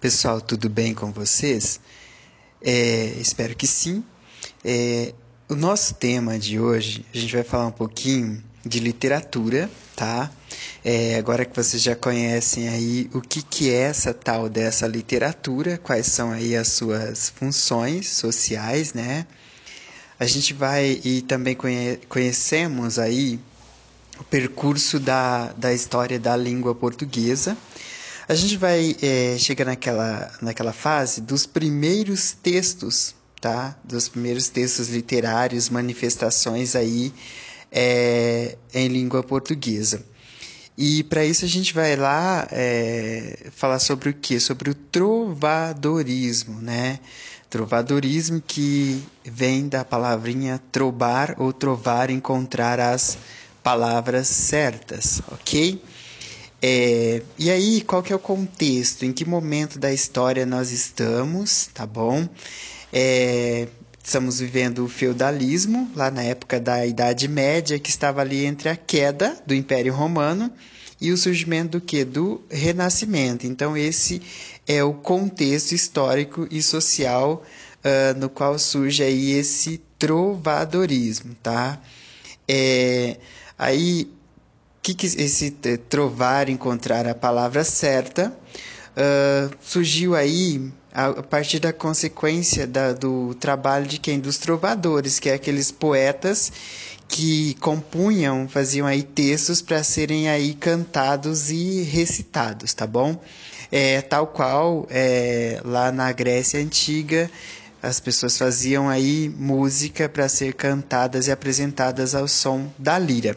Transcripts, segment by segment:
Pessoal, tudo bem com vocês? É, espero que sim. É, o nosso tema de hoje, a gente vai falar um pouquinho de literatura, tá? É, agora que vocês já conhecem aí o que, que é essa tal dessa literatura, quais são aí as suas funções sociais, né? A gente vai e também conhe conhecemos aí o percurso da, da história da língua portuguesa. A gente vai é, chegar naquela, naquela fase dos primeiros textos, tá? Dos primeiros textos literários, manifestações aí é, em língua portuguesa. E para isso a gente vai lá é, falar sobre o que? Sobre o trovadorismo, né? Trovadorismo que vem da palavrinha trobar ou trovar, encontrar as palavras certas, ok? É, e aí, qual que é o contexto? Em que momento da história nós estamos, tá bom? É, estamos vivendo o feudalismo, lá na época da Idade Média, que estava ali entre a queda do Império Romano e o surgimento do? Do Renascimento. Então, esse é o contexto histórico e social uh, no qual surge aí esse trovadorismo, tá? É, aí, que, que esse trovar, encontrar a palavra certa, uh, surgiu aí a partir da consequência da, do trabalho de quem? Dos trovadores, que é aqueles poetas que compunham, faziam aí textos para serem aí cantados e recitados, tá bom? É, tal qual é, lá na Grécia Antiga as pessoas faziam aí música para ser cantadas e apresentadas ao som da lira.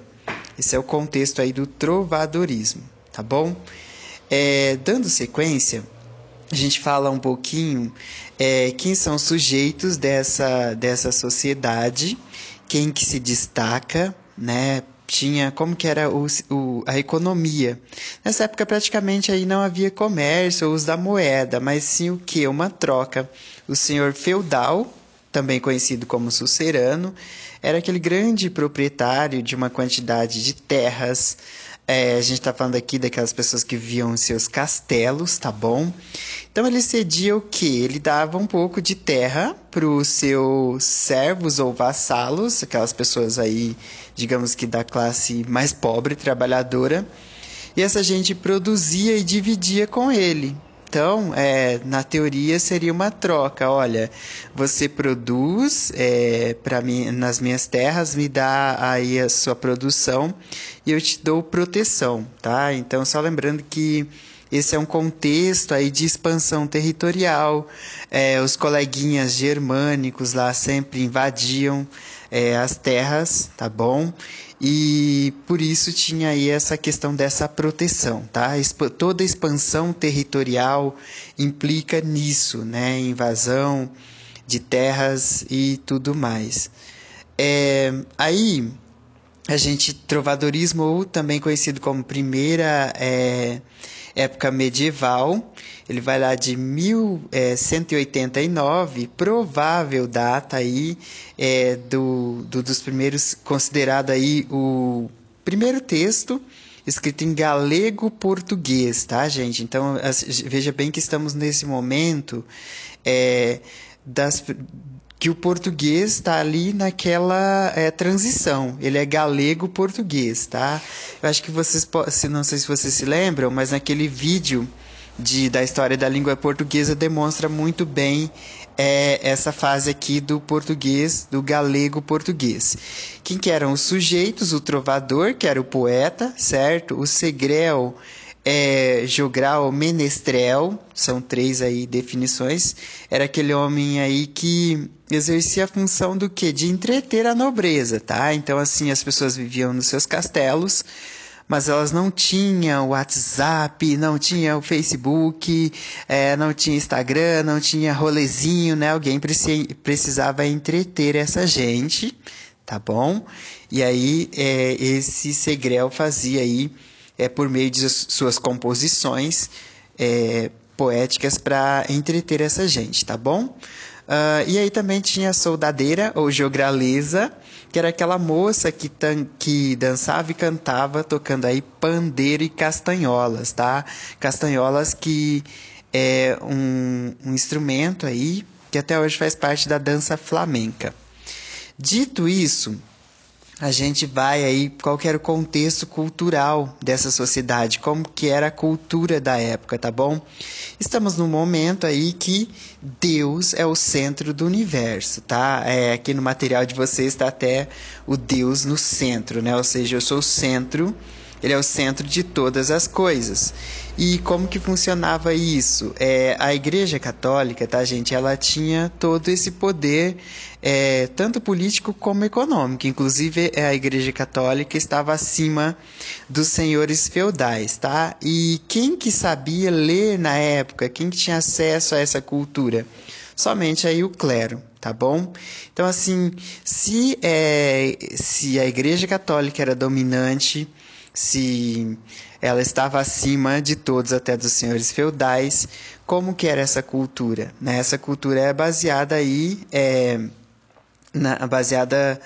Esse é o contexto aí do trovadorismo, tá bom? É, dando sequência, a gente fala um pouquinho é, quem são os sujeitos dessa, dessa sociedade quem que se destaca, né? Tinha como que era o, o, a economia. Nessa época praticamente aí não havia comércio ou uso da moeda, mas sim o que? Uma troca. O senhor feudal, também conhecido como sucerano, era aquele grande proprietário de uma quantidade de terras, é, a gente está falando aqui daquelas pessoas que viviam seus castelos, tá bom? Então ele cedia o que? Ele dava um pouco de terra para os seus servos ou vassalos, aquelas pessoas aí, digamos que da classe mais pobre, trabalhadora, e essa gente produzia e dividia com ele. Então, é, na teoria seria uma troca. Olha, você produz é, para mim nas minhas terras, me dá aí a sua produção e eu te dou proteção, tá? Então, só lembrando que esse é um contexto aí de expansão territorial. É, os coleguinhas germânicos lá sempre invadiam é, as terras, tá bom? E por isso tinha aí essa questão dessa proteção, tá? Toda expansão territorial implica nisso, né? Invasão de terras e tudo mais. É, aí a gente trovadorismo ou também conhecido como primeira é, época medieval. Ele vai lá de 1189, é, provável data aí é, do, do, dos primeiros, considerado aí o primeiro texto escrito em galego-português, tá, gente? Então, veja bem que estamos nesse momento é, das, que o português está ali naquela é, transição. Ele é galego-português, tá? Eu acho que vocês, não sei se vocês se lembram, mas naquele vídeo de, da história da língua portuguesa demonstra muito bem é, essa fase aqui do português, do galego-português. Quem que eram os sujeitos? O trovador, que era o poeta, certo? O segrel, é, jogral, menestrel, são três aí definições, era aquele homem aí que exercia a função do que? De entreter a nobreza, tá? Então, assim, as pessoas viviam nos seus castelos, mas elas não tinham WhatsApp, não tinham Facebook, é, não tinha Instagram, não tinha rolezinho, né? Alguém precisava entreter essa gente, tá bom? E aí, é, esse Segrel fazia aí é, por meio de suas composições é, poéticas para entreter essa gente, tá bom? Uh, e aí também tinha a soldadeira ou jograleza, que era aquela moça que, que dançava e cantava tocando aí pandeiro e castanholas, tá? Castanholas que é um, um instrumento aí que até hoje faz parte da dança flamenca. Dito isso, a gente vai aí qual era o contexto cultural dessa sociedade, como que era a cultura da época, tá bom? Estamos num momento aí que Deus é o centro do universo, tá? É, aqui no material de vocês está até o Deus no centro, né? Ou seja, eu sou o centro ele é o centro de todas as coisas. E como que funcionava isso? É, a Igreja Católica, tá, gente? Ela tinha todo esse poder, é, tanto político como econômico. Inclusive, é, a Igreja Católica estava acima dos senhores feudais, tá? E quem que sabia ler na época? Quem que tinha acesso a essa cultura? Somente aí o clero, tá bom? Então, assim, se, é, se a Igreja Católica era dominante se ela estava acima de todos, até dos senhores feudais. Como que era essa cultura? Né? Essa cultura é baseada aí, é, na, baseada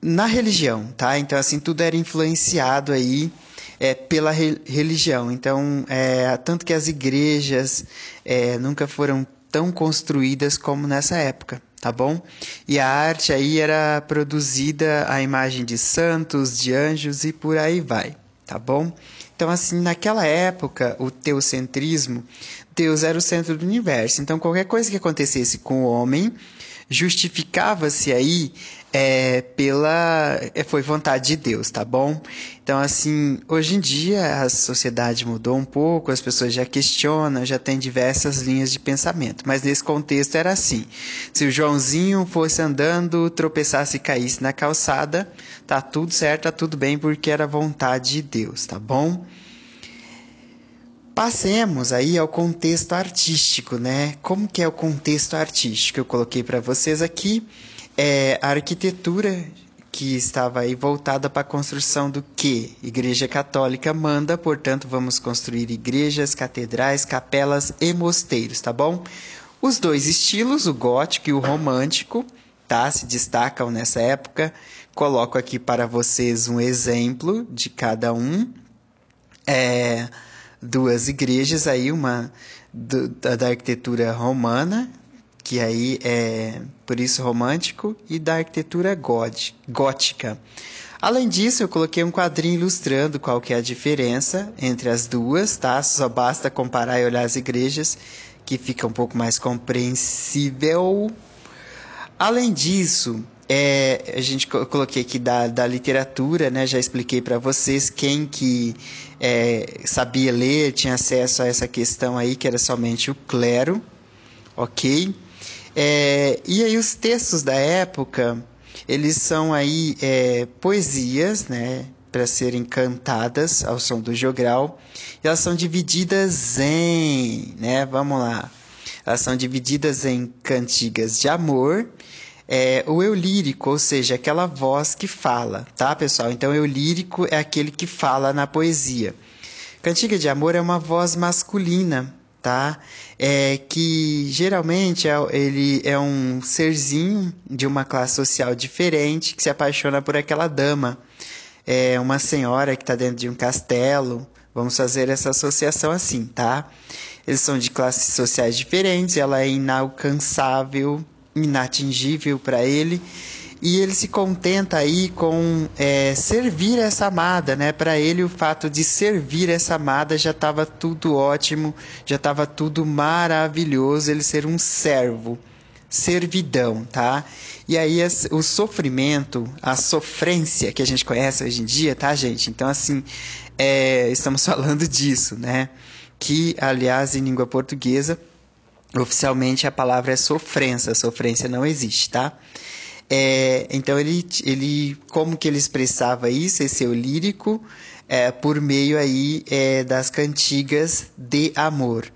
na religião, tá? Então, assim, tudo era influenciado aí é, pela re religião. Então, é, tanto que as igrejas é, nunca foram tão construídas como nessa época tá bom? E a arte aí era produzida a imagem de santos, de anjos e por aí vai, tá bom? Então, assim, naquela época, o teocentrismo, Deus era o centro do universo. Então, qualquer coisa que acontecesse com o homem, justificava-se aí é, pela é, foi vontade de Deus, tá bom? Então assim, hoje em dia a sociedade mudou um pouco, as pessoas já questionam, já tem diversas linhas de pensamento, mas nesse contexto era assim: se o Joãozinho fosse andando, tropeçasse e caísse na calçada, tá tudo certo, tá tudo bem porque era vontade de Deus, tá bom? Passemos aí ao contexto artístico, né? Como que é o contexto artístico? Eu coloquei para vocês aqui é, a arquitetura que estava aí voltada para a construção do que Igreja Católica manda, portanto, vamos construir igrejas, catedrais, capelas e mosteiros, tá bom? Os dois estilos, o gótico e o romântico, tá? Se destacam nessa época. Coloco aqui para vocês um exemplo de cada um. É, duas igrejas aí, uma do, da, da, arquitetura romana, que aí é por isso romântico, e da arquitetura gótica. Além disso, eu coloquei um quadrinho ilustrando qual que é a diferença entre as duas, tá? Só basta comparar e olhar as igrejas, que fica um pouco mais compreensível. Além disso, é, a gente eu coloquei aqui da, da literatura, né? Já expliquei para vocês quem que é, sabia ler, tinha acesso a essa questão aí, que era somente o clero, ok? É, e aí os textos da época, eles são aí é, poesias, né? Para serem cantadas ao som do jogral. E elas são divididas em, né? Vamos lá. Elas são divididas em cantigas de amor é, o eu lírico, ou seja, aquela voz que fala, tá, pessoal? Então, eu lírico é aquele que fala na poesia. Cantiga de amor é uma voz masculina, tá? É que geralmente é, ele é um serzinho de uma classe social diferente que se apaixona por aquela dama. É uma senhora que está dentro de um castelo. Vamos fazer essa associação assim, tá? Eles são de classes sociais diferentes, ela é inalcançável inatingível para ele e ele se contenta aí com é, servir essa amada, né? Para ele o fato de servir essa amada já estava tudo ótimo, já estava tudo maravilhoso, ele ser um servo, servidão, tá? E aí o sofrimento, a sofrência que a gente conhece hoje em dia, tá, gente? Então assim, é, estamos falando disso, né? Que aliás em língua portuguesa Oficialmente a palavra é sofrência, sofrência não existe, tá? É, então ele, ele, como que ele expressava isso, esse eu lírico, é, por meio aí é, das cantigas de amor.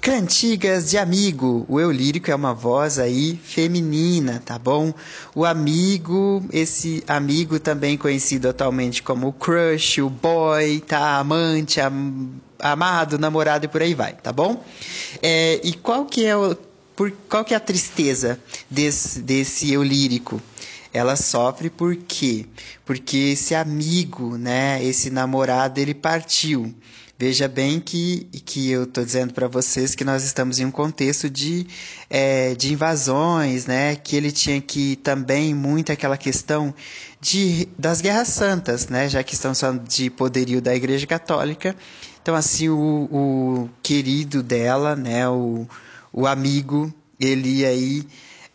Cantigas de amigo. O eu lírico é uma voz aí feminina, tá bom? O amigo, esse amigo também conhecido atualmente como crush, o boy, tá? Amante, am, amado, namorado e por aí vai, tá bom? É, e qual que é o, por, qual que é a tristeza desse, desse eu lírico? Ela sofre por quê? Porque esse amigo, né, esse namorado, ele partiu Veja bem que, que eu estou dizendo para vocês que nós estamos em um contexto de, é, de invasões, né? Que ele tinha que também muito aquela questão de, das guerras santas, né? Já que estamos falando de poderio da Igreja Católica. Então, assim, o, o querido dela, né? O, o amigo, ele ia aí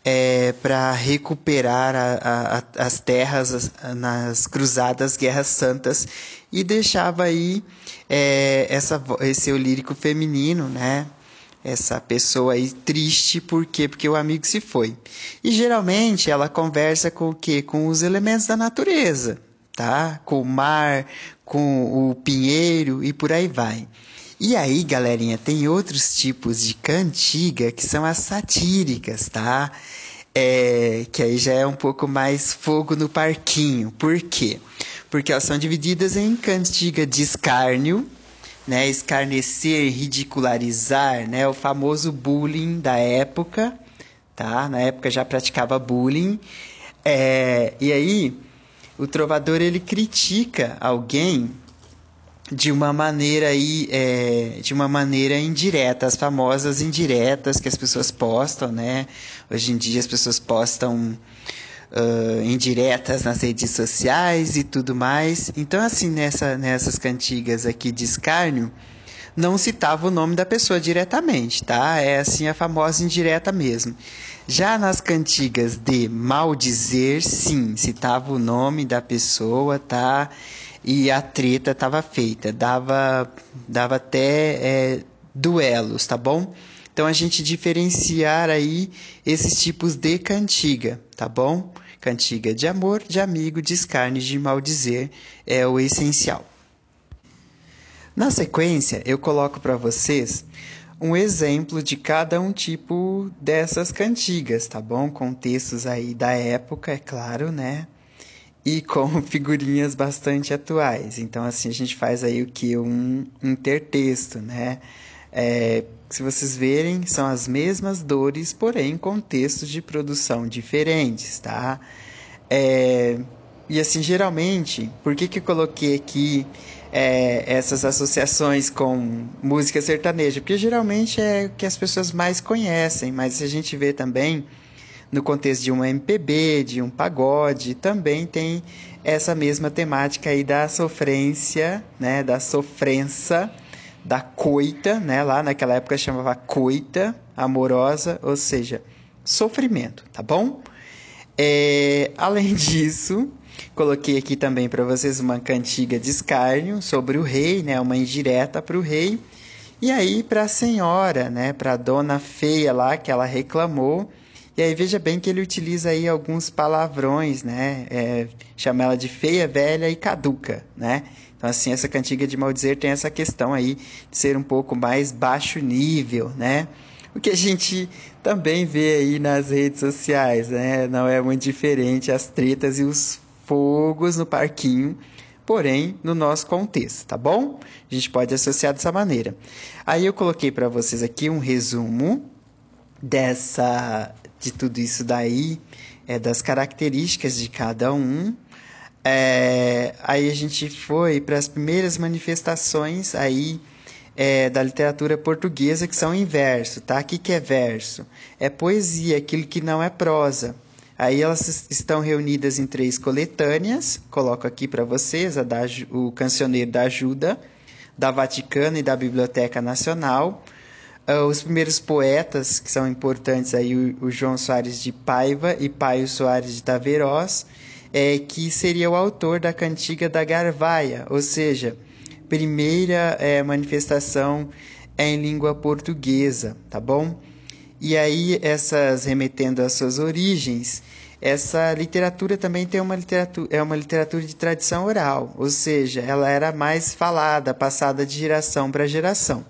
é, para recuperar a, a, as terras nas cruzadas guerras santas e deixava aí é, essa, esse eu lírico feminino, né? Essa pessoa aí triste, por quê? Porque o amigo se foi. E geralmente ela conversa com o quê? Com os elementos da natureza, tá? Com o mar, com o pinheiro e por aí vai. E aí, galerinha, tem outros tipos de cantiga que são as satíricas, tá? É, que aí já é um pouco mais fogo no parquinho. Por quê? porque elas são divididas em cantiga de escárnio, né, escarnecer, ridicularizar, né, o famoso bullying da época, tá? Na época já praticava bullying. É, e aí o trovador ele critica alguém de uma maneira aí, é, de uma maneira indireta, as famosas indiretas que as pessoas postam, né? Hoje em dia as pessoas postam uh, indiretas nas redes sociais e tudo mais. Então, assim, nessa, nessas cantigas aqui de escárnio, não citava o nome da pessoa diretamente, tá? É assim a famosa indireta mesmo. Já nas cantigas de maldizer, sim, citava o nome da pessoa, tá? E a treta estava feita, dava, dava até é, duelos, tá bom? Então a gente diferenciar aí esses tipos de cantiga, tá bom? Cantiga de amor, de amigo, de escárnio, de maldizer é o essencial. Na sequência, eu coloco para vocês um exemplo de cada um tipo dessas cantigas, tá bom? Com textos aí da época, é claro, né? E com figurinhas bastante atuais. Então, assim, a gente faz aí o que? Um intertexto, né? É, se vocês verem, são as mesmas dores, porém em contextos de produção diferentes, tá? É, e assim, geralmente, por que, que eu coloquei aqui é, essas associações com música sertaneja? Porque geralmente é o que as pessoas mais conhecem, mas a gente vê também no contexto de um MPB, de um pagode, também tem essa mesma temática aí da sofrência, né, da sofrência da coita, né? Lá naquela época chamava coita amorosa, ou seja, sofrimento, tá bom? É, além disso, coloquei aqui também para vocês uma cantiga de escárnio sobre o rei, né? Uma indireta para o rei. E aí para a senhora, né? Para a dona feia lá que ela reclamou. E aí veja bem que ele utiliza aí alguns palavrões, né? É, chama ela de feia, velha e caduca, né? Então, assim, essa cantiga de maldizer tem essa questão aí de ser um pouco mais baixo nível, né? O que a gente também vê aí nas redes sociais, né? Não é muito diferente as tretas e os fogos no parquinho, porém no nosso contexto, tá bom? A gente pode associar dessa maneira. Aí eu coloquei para vocês aqui um resumo dessa de tudo isso daí, é, das características de cada um, é, aí a gente foi para as primeiras manifestações aí é, da literatura portuguesa que são em verso, tá? O que, que é verso? É poesia, aquilo que não é prosa. Aí elas estão reunidas em três coletâneas, coloco aqui para vocês, a da, o Cancioneiro da Ajuda, da Vaticana e da Biblioteca Nacional. Uh, os primeiros poetas que são importantes aí, o, o João Soares de Paiva e Paio Soares de Taveroz, é, que seria o autor da cantiga da Garvaia, ou seja, primeira é, manifestação em língua portuguesa, tá bom? E aí, essas remetendo às suas origens, essa literatura também tem uma literatura, é uma literatura de tradição oral, ou seja, ela era mais falada, passada de geração para geração.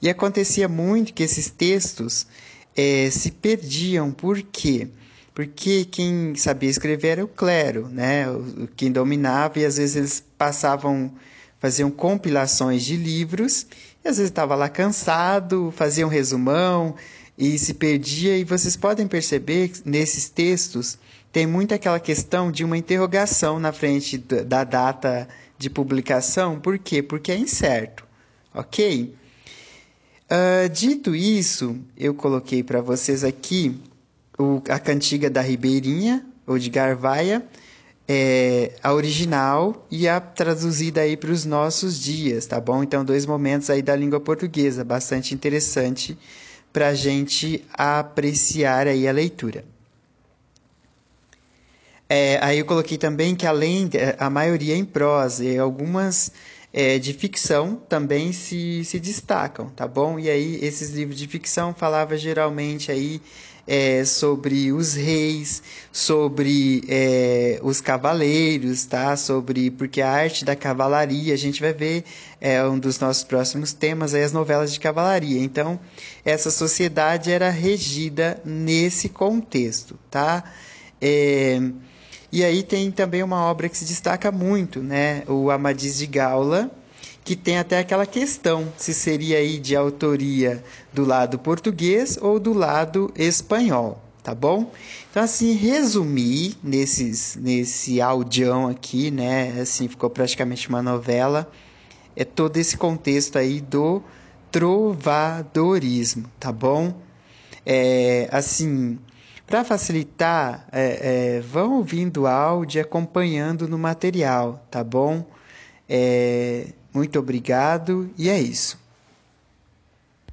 E acontecia muito que esses textos é, se perdiam, por quê? Porque quem sabia escrever era o clero, né? Quem dominava e às vezes eles passavam, faziam compilações de livros e às vezes estava lá cansado, fazia um resumão e se perdia e vocês podem perceber que nesses textos tem muito aquela questão de uma interrogação na frente da data de publicação, por quê? Porque é incerto. ok? Uh, dito isso, eu coloquei para vocês aqui o, a cantiga da Ribeirinha, ou de Garvaia, é, a original e a traduzida aí para os nossos dias, tá bom? Então, dois momentos aí da língua portuguesa, bastante interessante para a gente apreciar aí a leitura. É, aí eu coloquei também que além a maioria em prosa e algumas é, de ficção também se, se destacam, tá bom? E aí esses livros de ficção falava geralmente aí é, sobre os reis, sobre é, os cavaleiros, tá? Sobre porque a arte da cavalaria a gente vai ver é um dos nossos próximos temas aí as novelas de cavalaria. Então essa sociedade era regida nesse contexto, tá? É, e aí tem também uma obra que se destaca muito, né? O Amadis de Gaula, que tem até aquela questão se seria aí de autoria do lado português ou do lado espanhol, tá bom? Então assim, resumir nesses nesse audião aqui, né? Assim, ficou praticamente uma novela. É todo esse contexto aí do trovadorismo, tá bom? É, assim, para facilitar, é, é, vão ouvindo áudio e acompanhando no material, tá bom? É, muito obrigado e é isso.